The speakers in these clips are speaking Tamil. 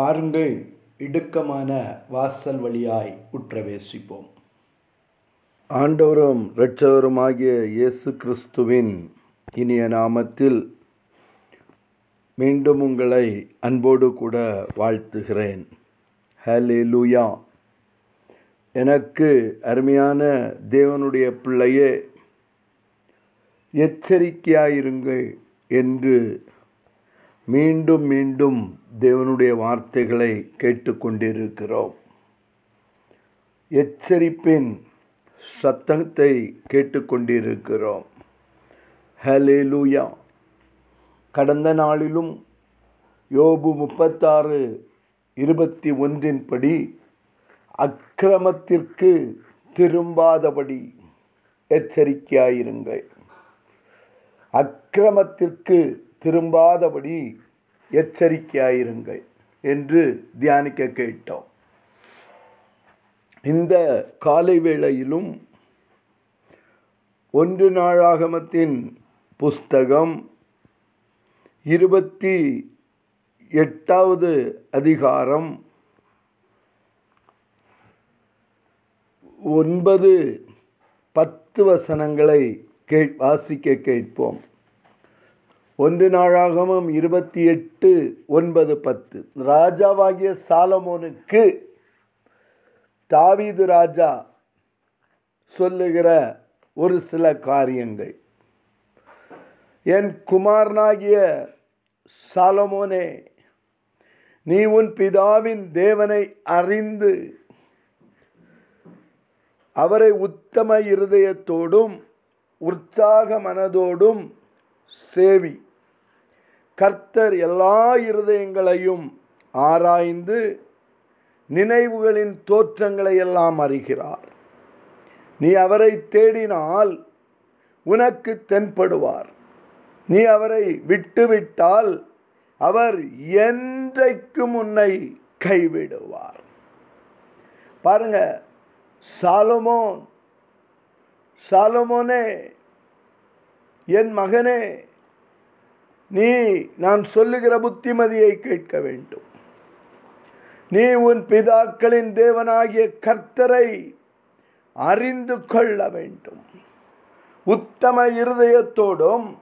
பாருங்கள் இடுக்கமான வாசல் வழியாய் உற்றவேசிப்போம். ஆண்டவரும் இரட்சகருமாகிய இயேசு கிறிஸ்துவின் இனிய நாமத்தில் மீண்டும் உங்களை அன்போடு கூட வாழ்த்துகிறேன். ஹalleluya. எனக்கு அருமையான தேவனுடைய பிள்ளையே எச்சரிக்கையாயிருங்கள் என்று மீண்டும் மீண்டும் தேவனுடைய வார்த்தைகளை கேட்டுக்கொண்டிருக்கிறோம். எச்சரிப்பின் சத்தத்தை கேட்டுக்கொண்டிருக்கிறோம். ஹலேலூயா கடந்த நாளிலும் யோபு முப்பத்தாறு இருபத்தி ஒன்றின் படி அக்கிரமத்திற்கு திரும்பாதபடி எச்சரிக்கையாயிருங்கள். அக்கிரமத்திற்கு திரும்பாதபடி எச்சரிக்கையாயிருங்கள் என்று தியானிக்க கேட்டோம். இந்த காலை வேளையிலும் ஒன்று நாளாகமத்தின் புஸ்தகம் இருபத்தி எட்டாவது அதிகாரம் ஒன்பது பத்து வசனங்களை கே வாசிக்க கேட்போம். ஒன்று நாளாகமும் இருபத்தி எட்டு ஒன்பது பத்து. ராஜாவாகிய சாலமோனுக்கு தாவீது ராஜா சொல்லுகிற ஒரு சில காரியங்கள். என் குமாரனாகிய சாலமோனே நீ உன் பிதாவின் தேவனை அறிந்து அவரை உத்தம இருதயத்தோடும் உற்சாக மனதோடும் சேவி. கர்த்தர் எல்லா இருதயங்களையும் ஆராய்ந்து நினைவுகளின் தோற்றங்களை எல்லாம் அறிகிறார். நீ அவரை தேடினால் உனக்கு தென்படுவார். நீ அவரை விட்டுவிட்டால் அவர் என்றைக்கும் உன்னை கைவிடுவார். பாருங்க சாலமோன் சாலமோனே என் மகனே நீ நான் சொல்லுகிற புத்திமதியை கேட்க வேண்டும். நீ உன் பிதாக்களின் தேவனாகிய கர்த்தரை அறிந்து கொள்ள வேண்டும். உத்தம இருதயத்தோடும்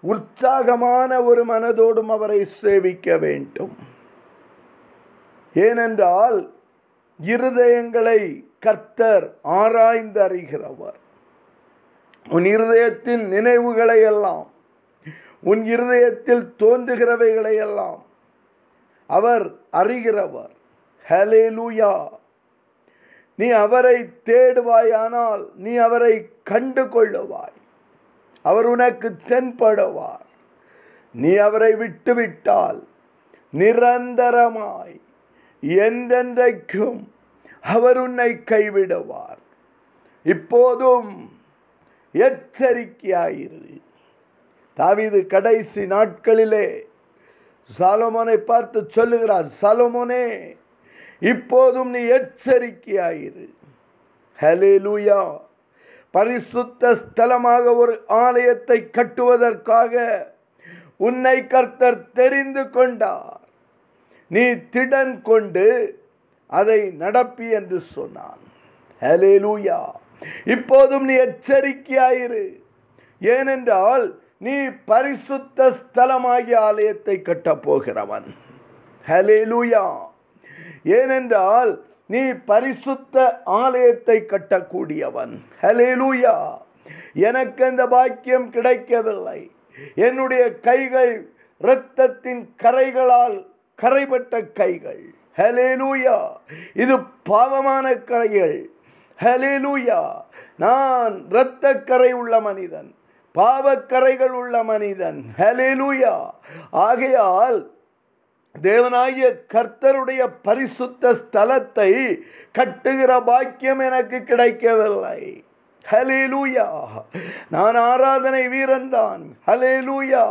உற்சாகமான ஒரு மனதோடும் அவரை சேவிக்க வேண்டும். ஏனென்றால் இருதயங்களை கர்த்தர் ஆராய்ந்து அறிகிறவர். உன் இருதயத்தின் நினைவுகளை எல்லாம் உன் இருதயத்தில் தோன்றுகிறவைகளை எல்லாம் அவர் அறிகிறவர். ஹலேலூயா நீ அவரை தேடுவாயானால் நீ அவரை கண்டு கொள்ளுவாய் அவர் உனக்கு தென்படுவார். நீ அவரை விட்டுவிட்டால் நிரந்தரமாய். என்றென்றைக்கும் அவர் உன்னை கைவிடுவார். இப்போதும் எச்சரிக்கையாயிரு. தாவிது கடைசி நாட்களிலே சாலமோனை பார்த்து சொல்லுகிறார் சாலமோனே இப்போதும் நீ எச்சரிக்கையாயிரு. ஹலேலூயா பரிசுத்த ஸ்தலமாக ஒரு ஆலயத்தை கட்டுவதற்காக உன்னை கர்த்தர் தெரிந்து கொண்டார். நீ திடன் கொண்டு அதை நடப்பி என்று சொன்னான். ஹலேலூயா இப்போதும் நீ எச்சரிக்கையாயிரு. ஏனென்றால் நீ பரிசுத்த ஸ்தலமாகிய ஆலயத்தை கட்டப் போகிறவன். ஹலேலூயா ஏனென்றால் நீ பரிசுத்த ஆலயத்தை கட்டக்கூடியவன். ஹலேலூயா எனக்கு அந்த பாக்கியம் கிடைக்கவில்லை. என்னுடைய கைகள் இரத்தத்தின் கரைகளால் கரைபட்ட கைகள். ஹலேலூயா இது பாவமான கரைகள். ஹலேலூயா நான் இரத்த கரை உள்ள மனிதன். பாவக்கரைகள் உள்ள மனிதன். ஹலேலூயா ஆகையால் தேவனாகிய கர்த்தருடைய பரிசுத்த ஸ்தலத்தை கட்டுகிற பாக்கியம் எனக்கு கிடைக்கவில்லை. ஹலேலூயா நான் ஆராதனை வீரன் தான். ஹலேலூயா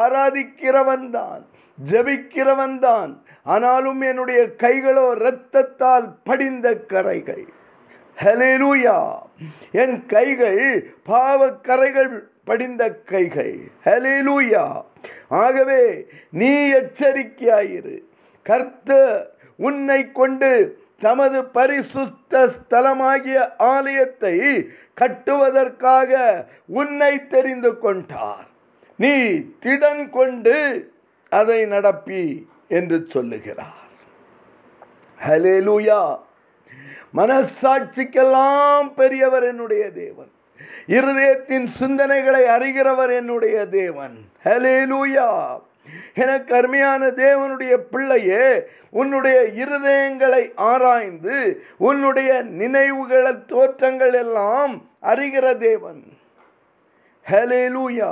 ஆராதிக்கிறவன் தான். ஜபிக்கிறவன் தான். ஆனாலும் என்னுடைய கைகளோ இரத்தத்தால் படிந்த கரைகள். ஹலேலூயா என் கைகள் பாவக்கரைகள் படிந்த கைகள். ஹலேலூயா ஆகவே நீ எச்சரிக்கையாயிரு. கர்த்த உன்னை கொண்டு தமது பரிசுத்த ஸ்தலமாகிய ஆலயத்தை கட்டுவதற்காக உன்னை தெரிந்து கொண்டார். நீ திடன் கொண்டு அதை நடப்பி என்று சொல்லுகிறார். ஹலேலூயா மனசாட்சிக்கெல்லாம் பெரியவர் என்னுடைய தேவன். இருதயத்தின் சிந்தனைகளை அறிகிறவர் என்னுடைய தேவன். ஹலே லூயா எனக்கு அருமையான தேவனுடைய பிள்ளையே உன்னுடைய இருதயங்களை ஆராய்ந்து உன்னுடைய நினைவுகள தோற்றங்கள் எல்லாம் அறிகிற தேவன். ஹலேலூயா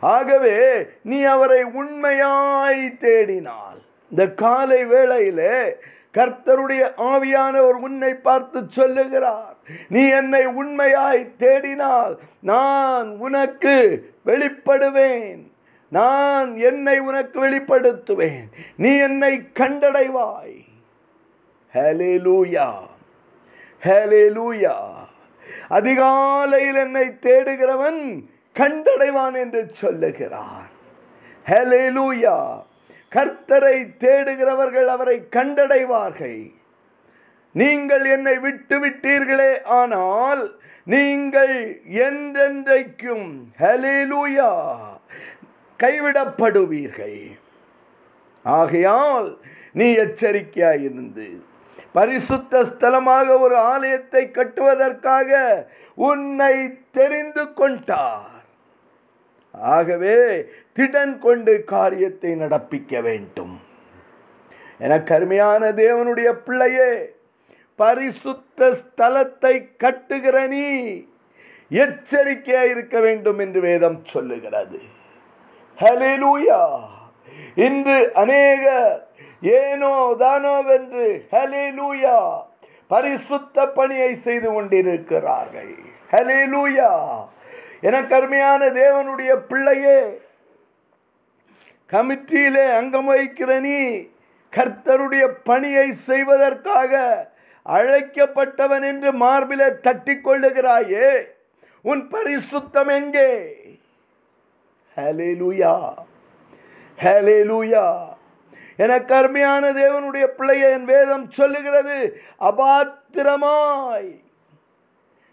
ஆகவே நீ அவரை உண்மையாய் தேடினால் இந்த காலை வேளையிலே கர்த்தருடைய ஆவியானவர் உன்னை பார்த்து சொல்லுகிறார். நீ என்னை உண்மையாய் தேடினால் நான் உனக்கு வெளிப்படுவேன். நான் என்னை உனக்கு வெளிப்படுத்துவேன். நீ என்னை கண்டடைவாய். ஹலேலூயா ஹலேலூயா அதிகாலையில் என்னை தேடுகிறவன் கண்டடைவான் என்று சொல்லுகிறார். ஹலேலூயா கர்த்தரை தேடுகிறவர்கள் அவரை கண்டடைவார்கள். நீங்கள் என்னை விட்டு விட்டீர்களே ஆனால் நீங்கள் என்றென்றைக்கும் ஹலேலூயா கைவிடப்படுவீர்கள். ஆகையால் நீ எச்சரிக்கையாயிருந்து பரிசுத்த ஸ்தலமாக ஒரு ஆலயத்தை கட்டுவதற்காக உன்னை தெரிந்து கொண்டார் ஆகவே திடன் கொண்டு காரியத்தை நடப்பிக்க வேண்டும். என கருமையான தேவனுடைய பிள்ளையே பரிசுத்த ஸ்தலத்தை கட்டுகிற நீ எச்சரிக்கையா இருக்க வேண்டும் என்று வேதம் சொல்லுகிறது. ஹலிலூயா இன்று அநேக ஏனோ தானோ வென்று ஹலிலூயா பரிசுத்த பணியை செய்து கொண்டிருக்கிறார்கள். ஹலிலூயா என கருமையான தேவனுடைய பிள்ளையே கமிட்டியிலே அங்கம் வகிக்கிற நீ கர்த்தருடைய பணியை செய்வதற்காக அழைக்கப்பட்டவன் என்று மார்பிலே தட்டிக் கொள்ளுகிறாயே உன் பரிசுத்தம் எங்கே? ஹலே லூயா ஹலே லூயா என கருமையான தேவனுடைய பிள்ளையை என் வேதம் சொல்லுகிறது அபாத்திரமாய்.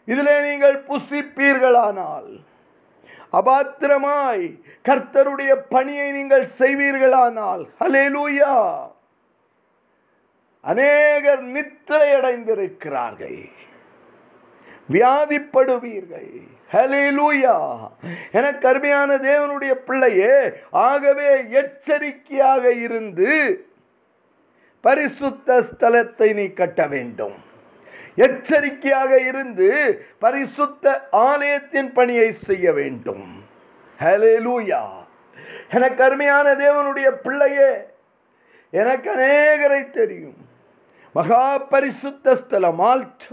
இதிலே நீங்கள் புசிப்பீர்களானால் அபாத்திரமாய் கர்த்தருடைய பணியை நீங்கள் செய்வீர்களானால் ஹலேலூயா அநேகர் நித்திரையடைந்திருக்கிறார்கள் வியாதிப்படுவீர்கள் ஹலேலூயா என கருமையான தேவனுடைய பிள்ளையே ஆகவே எச்சரிக்கையாக இருந்து பரிசுத்த ஸ்தலத்தை நீ கட்ட வேண்டும். எச்சரிக்கையாக இருந்து பரிசுத்த ஆலயத்தின் பணியை செய்ய வேண்டும். ஹலேலூயா எனக்கு அருமையான தேவனுடைய பிள்ளையே எனக்கு அநேகரை தெரியும். மகா பரிசுத்த ஸ்தலம் ஆல்ட்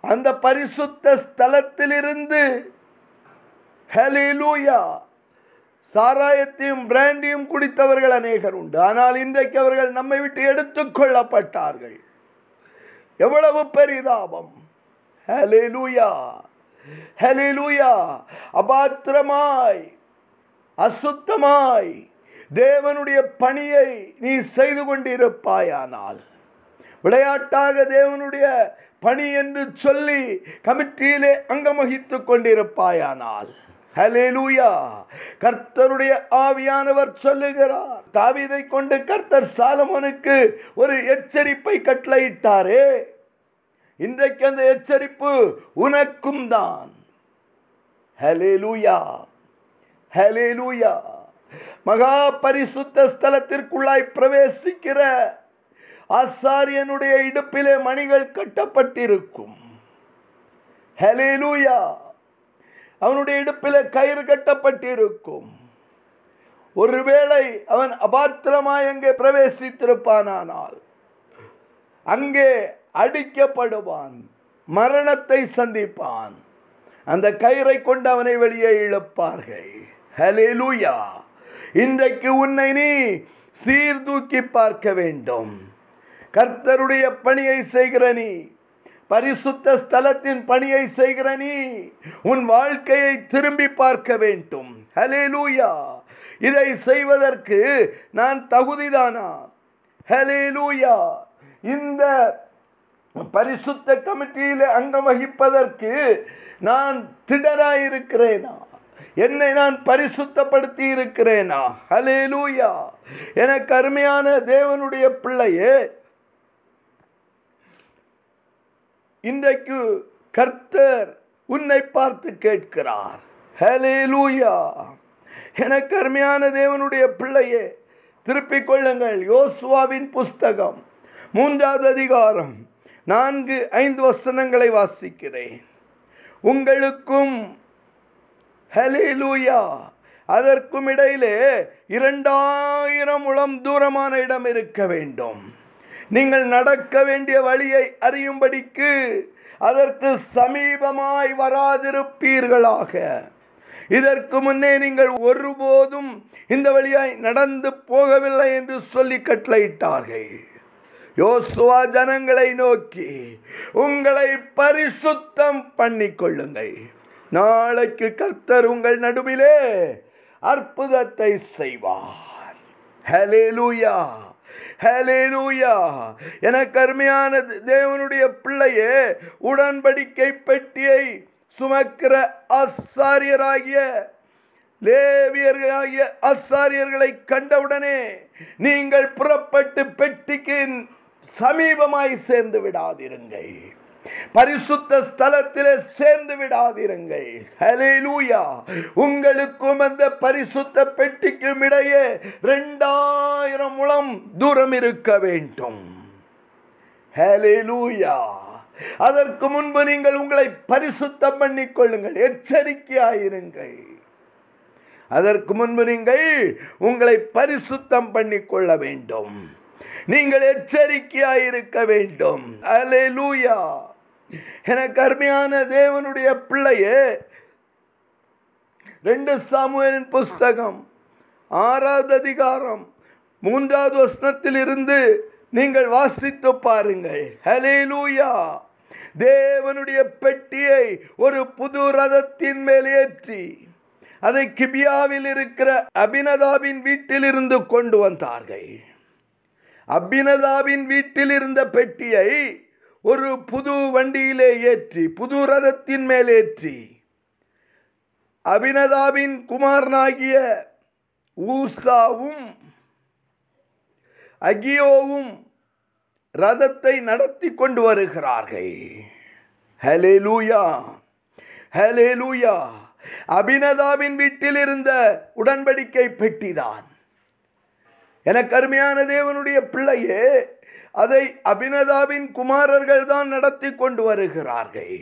அந்த பரிசுத்த ஸ்தலத்திலிருந்து ஹலிலூயா சாராயத்தையும் பிராண்டியும் குடித்தவர்கள் அநேகர் உண்டு. ஆனால் இன்றைக்கு அவர்கள் நம்மை விட்டு எடுத்துக் கொள்ளப்பட்டார்கள். எவ்வளவு பெரிதாபம். ஹலிலூயா ஹலிலூயா அபாத்திரமாய் அசுத்தமாய் தேவனுடைய பணியை நீ செய்து கொண்டிருப்பாயானால். விளையாட்டாக தேவனுடைய பணி என்று சொல்லி கமிட்டியிலே அங்கம் வகித்துக் கொண்டிருப்பாயானால். ஹலேலூயா கர்த்தருடைய ஆவியானவர் சொல்லுகிறார். தாவிதை கொண்டு கர்த்தர் சாலமோனுக்கு ஒரு எச்சரிப்பை கட்டளையிட்டாரே. இன்றைக்கு அந்த எச்சரிப்பு உனக்கும் தான். ஹலேலூயா ஹலேலூயா மகா பரிசுத்த ஸ்தலத்திற்குள்ளாய் பிரவேசிக்கிற ஆசாரியனுடைய இடுப்பிலே மணிகள் கட்டப்பட்டிருக்கும். ஹலேலூயா அவனுடைய இடுப்பில் கயிறு கட்டப்பட்டிருக்கும். ஒருவேளை அவன் அபாத்திரமாய் அங்கே பிரவேசித்திருப்பானானால் அங்கே அடிக்கப்படுவான் மரணத்தை சந்திப்பான். அந்த கயிறை கொண்டு அவனை வெளியே இழுப்பார்கள். ஹலேலூயா இன்றைக்கு உன்னை நீ சீர்தூக்கி பார்க்க வேண்டும். கர்த்தருடைய பணியை செய்கிற நீ பரிசுத்த ஸ்தலத்தின் பணியை செய்கிற நீ உன் வாழ்க்கையை திரும்பி பார்க்க வேண்டும். ஹலே லூயா இதை செய்வதற்கு நான் தகுதிதானா? ஹலே லூயா இந்த பரிசுத்த கமிட்டியில் அங்கம் வகிப்பதற்கு நான் திடராயிருக்கிறேனா? என்னை நான் பரிசுத்தப்படுத்தி இருக்கிறேனா ஹலே லூயா எனக்கு அருமையான தேவனுடைய பிள்ளையே இன்றைக்கு கர்த்தர் உன்னை பார்த்து கேட்கிறார். ஹலேலூயா எனக்கு அருமையான தேவனுடைய பிள்ளையே திருப்பிக் கொள்ளுங்கள். யோசுவாவின் புஸ்தகம் மூன்றாவது அதிகாரம் நான்கு ஐந்து வசனங்களை வாசிக்கிறேன். உங்களுக்கும் ஹலேலூயா அதற்கும் இடையிலே இரண்டாயிரம் உளம் தூரமான இடம் இருக்க வேண்டும். நீங்கள் நடக்க வேண்டிய வழியை அறியும்படிக்கு அதற்கு சமீபமாய் வராதிருப்பீர்களாக. இதற்கு முன்னே நீங்கள் ஒருபோதும் இந்த வழியாய் நடந்து போகவில்லை என்று சொல்லி கட்டளையிட்டார்கள். யோசுவா ஜனங்களை நோக்கி உங்களை பரிசுத்தம் பண்ணிக்கொள்ளுங்கள். நாளைக்கு கர்த்தர் உங்கள் நடுவிலே அற்புதத்தை செய்வார். ஹலேலூயா ஹலேலூயா என கருமையான தேவனுடைய பிள்ளையே உடன்படிக்கை பெட்டியை சுமக்கிற ஆசாரியராகிய லேவியர்களாகிய ஆசாரியர்களை கண்டவுடனே நீங்கள் புறப்பட்டு பெட்டிக்கு சமீபமாய் சேர்ந்து விடாதிருங்கள். பரிசுத்த ஸ்தலத்திலே சேர்ந்து விடாதிருங்கள். ஹலேலூயா உங்களுக்கும் அந்த பரிசுத்த பெட்டிக்கும் இடையே ரெண்டாயிரம் முழம் தூரம் இருக்க வேண்டும். ஹலேலூயா அதற்கு முன்பு நீங்கள் உங்களை பரிசுத்தம் பண்ணிக் கொள்ளுங்கள். எச்சரிக்கையாயிருங்கள். அதற்கு முன்பு நீங்கள் உங்களை பரிசுத்தம் பண்ணிக் கொள்ள வேண்டும். நீங்கள் எச்சரிக்கையாயிருக்க வேண்டும். அலே லூயா எனக்கு அருமையான தேவனுடைய பிள்ளையே ரெண்டு சாமுவேலின் புஸ்தகம் ஆறாவது அதிகாரம் மூன்றாவது வசனத்தில் இருந்து நீங்கள் வாசித்து பாருங்கள். ஹலேலூயா தேவனுடைய பெட்டியை ஒரு புது ரதத்தின் மேல் ஏற்றி அதை கிபியாவில் இருக்கிற அபினதாவின் வீட்டிலிருந்து கொண்டு வந்தார்கள். அபினதாவின் வீட்டில் இருந்த பெட்டியை ஒரு புது வண்டியிலே ஏற்றி புது ரதத்தின் மேலேற்றி ஏற்றி. அபினதாவின் குமாரனாகிய ஊசாவும் அகியோவும் ரதத்தை நடத்தி கொண்டு வருகிறார்கள். ஹலே லூயா அபினதாவின் வீட்டில் இருந்த உடன்படிக்கை பெட்டிதான். எனக்கு அருமையான தேவனுடைய பிள்ளையே அதை அபினதாவின் குமாரர்கள் தான் நடத்தி கொண்டு வருகிறார்கள்.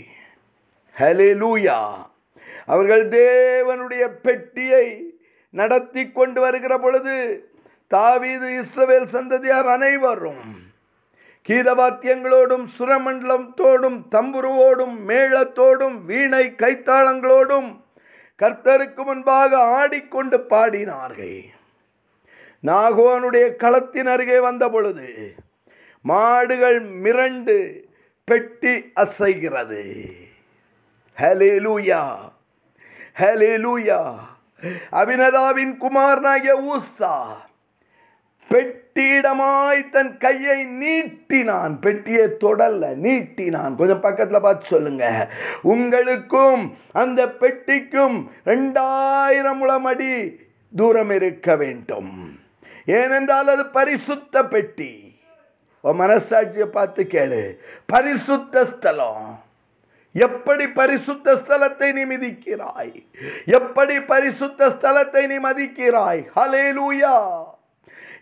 ஹலேலூயா அவர்கள் தேவனுடைய பெட்டியை நடத்தி கொண்டு வருகிற பொழுது தாவீது இஸ்ரவேல் சந்ததியார் அனைவரும் கீதவாத்தியங்களோடும் சுரமண்டலத்தோடும் தம்புருவோடும் மேளத்தோடும் வீணை கைத்தாளங்களோடும் கர்த்தருக்கு முன்பாக ஆடிக்கொண்டு பாடினார்கள். நாகோனுடைய களத்தின் அருகே வந்த பொழுது மாடுகள் மிரண்டு பெட்டி அசைகிறது. ஹலேலூயா ஹலேலூயா அபினதாவின் குமாரனாகிய ஊசா பெட்டியிடமாய் தன் கையை நீட்டினான். பெட்டியை தொடல்ல நீட்டினான். கொஞ்சம் பக்கத்தில் பார்த்து சொல்லுங்க. உங்களுக்கும் அந்த பெட்டிக்கும் ரெண்டாயிரம் முழம் அடி தூரம் இருக்க வேண்டும். ஏனென்றால் அது பரிசுத்த பெட்டி. உன் மனசாட்சியை பார்த்து கேளு. பரிசுத்த ஸ்தலம். எப்படி பரிசுத்த ஸ்தலத்தை நீ மிதிக்கிறாய்? எப்படி பரிசுத்த ஸ்தலத்தை நீ மதிக்கிறாய்? ஹலேலூயா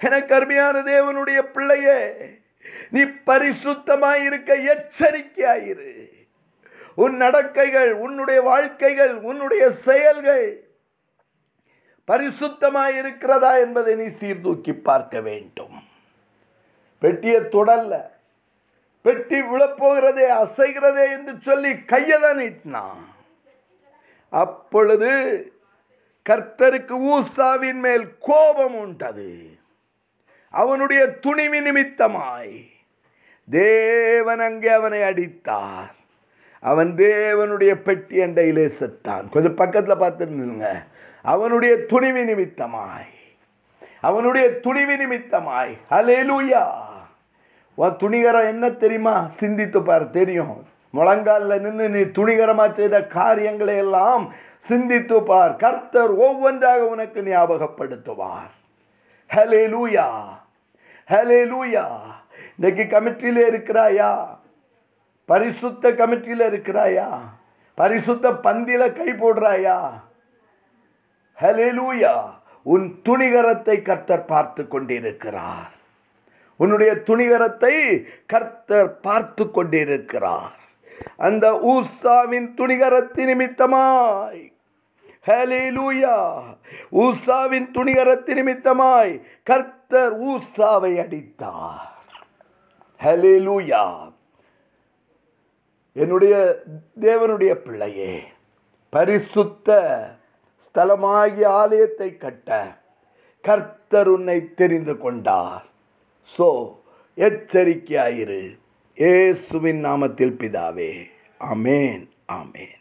எனக்கு கருமையான தேவனுடைய பிள்ளையே நீ பரிசுத்தமாயிருக்க எச்சரிக்கையாயிரு. உன் நடக்கைகள் உன்னுடைய வாழ்க்கைகள் உன்னுடைய செயல்கள் பரிசுத்தமாயிருக்கிறதா என்பதை நீ சீர்தூக்கி பார்க்க வேண்டும். பெட்டியை தொடல்ல. பெட்டி விழப்போகிறதே அசைகிறதே என்று சொல்லி கையை தான் நீட்டினான் அப்பொழுது கர்த்தருக்கு ஊசாவின் மேல் கோபம் உண்டது. அவனுடைய துணிவி நிமித்தமாய் தேவன் அங்கே அவனை அடித்தார். அவன் தேவனுடைய பெட்டி அண்டையிலே செத்தான். கொஞ்சம் பக்கத்தில் பார்த்துருந்துங்க. அவனுடைய துணிவு நிமித்தமாய். அவனுடைய துணிவு நிமித்தமாய். ஹலேலூயா உன் துணிகரம் என்ன தெரியுமா? சிந்தித்து பார் தெரியும். முழங்காலில் நின்று நீ துணிகரமாக செய்த காரியங்களை எல்லாம் சிந்தித்து பார். கர்த்தர் ஒவ்வொன்றாக உனக்கு ஞாபகப்படுத்துவார். ஹலே லூயா ஹலே லூயா இன்னைக்கு கமிட்டியில் இருக்கிறாயா? பரிசுத்த கமிட்டியில் இருக்கிறாயா? பரிசுத்த பந்தியில் கை போடுறாயா? ஹலே லூயா உன் துணிகரத்தை கர்த்தர் பார்த்து கொண்டிருக்கிறார். உன்னுடைய துணிகரத்தை கர்த்தர் பார்த்து கொண்டிருக்கிறார். அந்த ஊசாவின் துணிகரத்தின் நிமித்தமாய் ஹalleluya ஊசாவின் துணிகரத்தின் நிமித்தமாய் கர்த்தர் ஊசாவை அடித்தார். ஹalleluya. என்னுடைய தேவனுடைய பிள்ளையே பரிசுத்த ஸ்தலமாகிய ஆலயத்தை கட்ட கர்த்தர் உன்னை தெரிந்து கொண்டார். சோ எச்சரிக்கையாயிரு. ஏசுவின் நாமத்தில் பிதாவே. அமேன் ஆமேன்.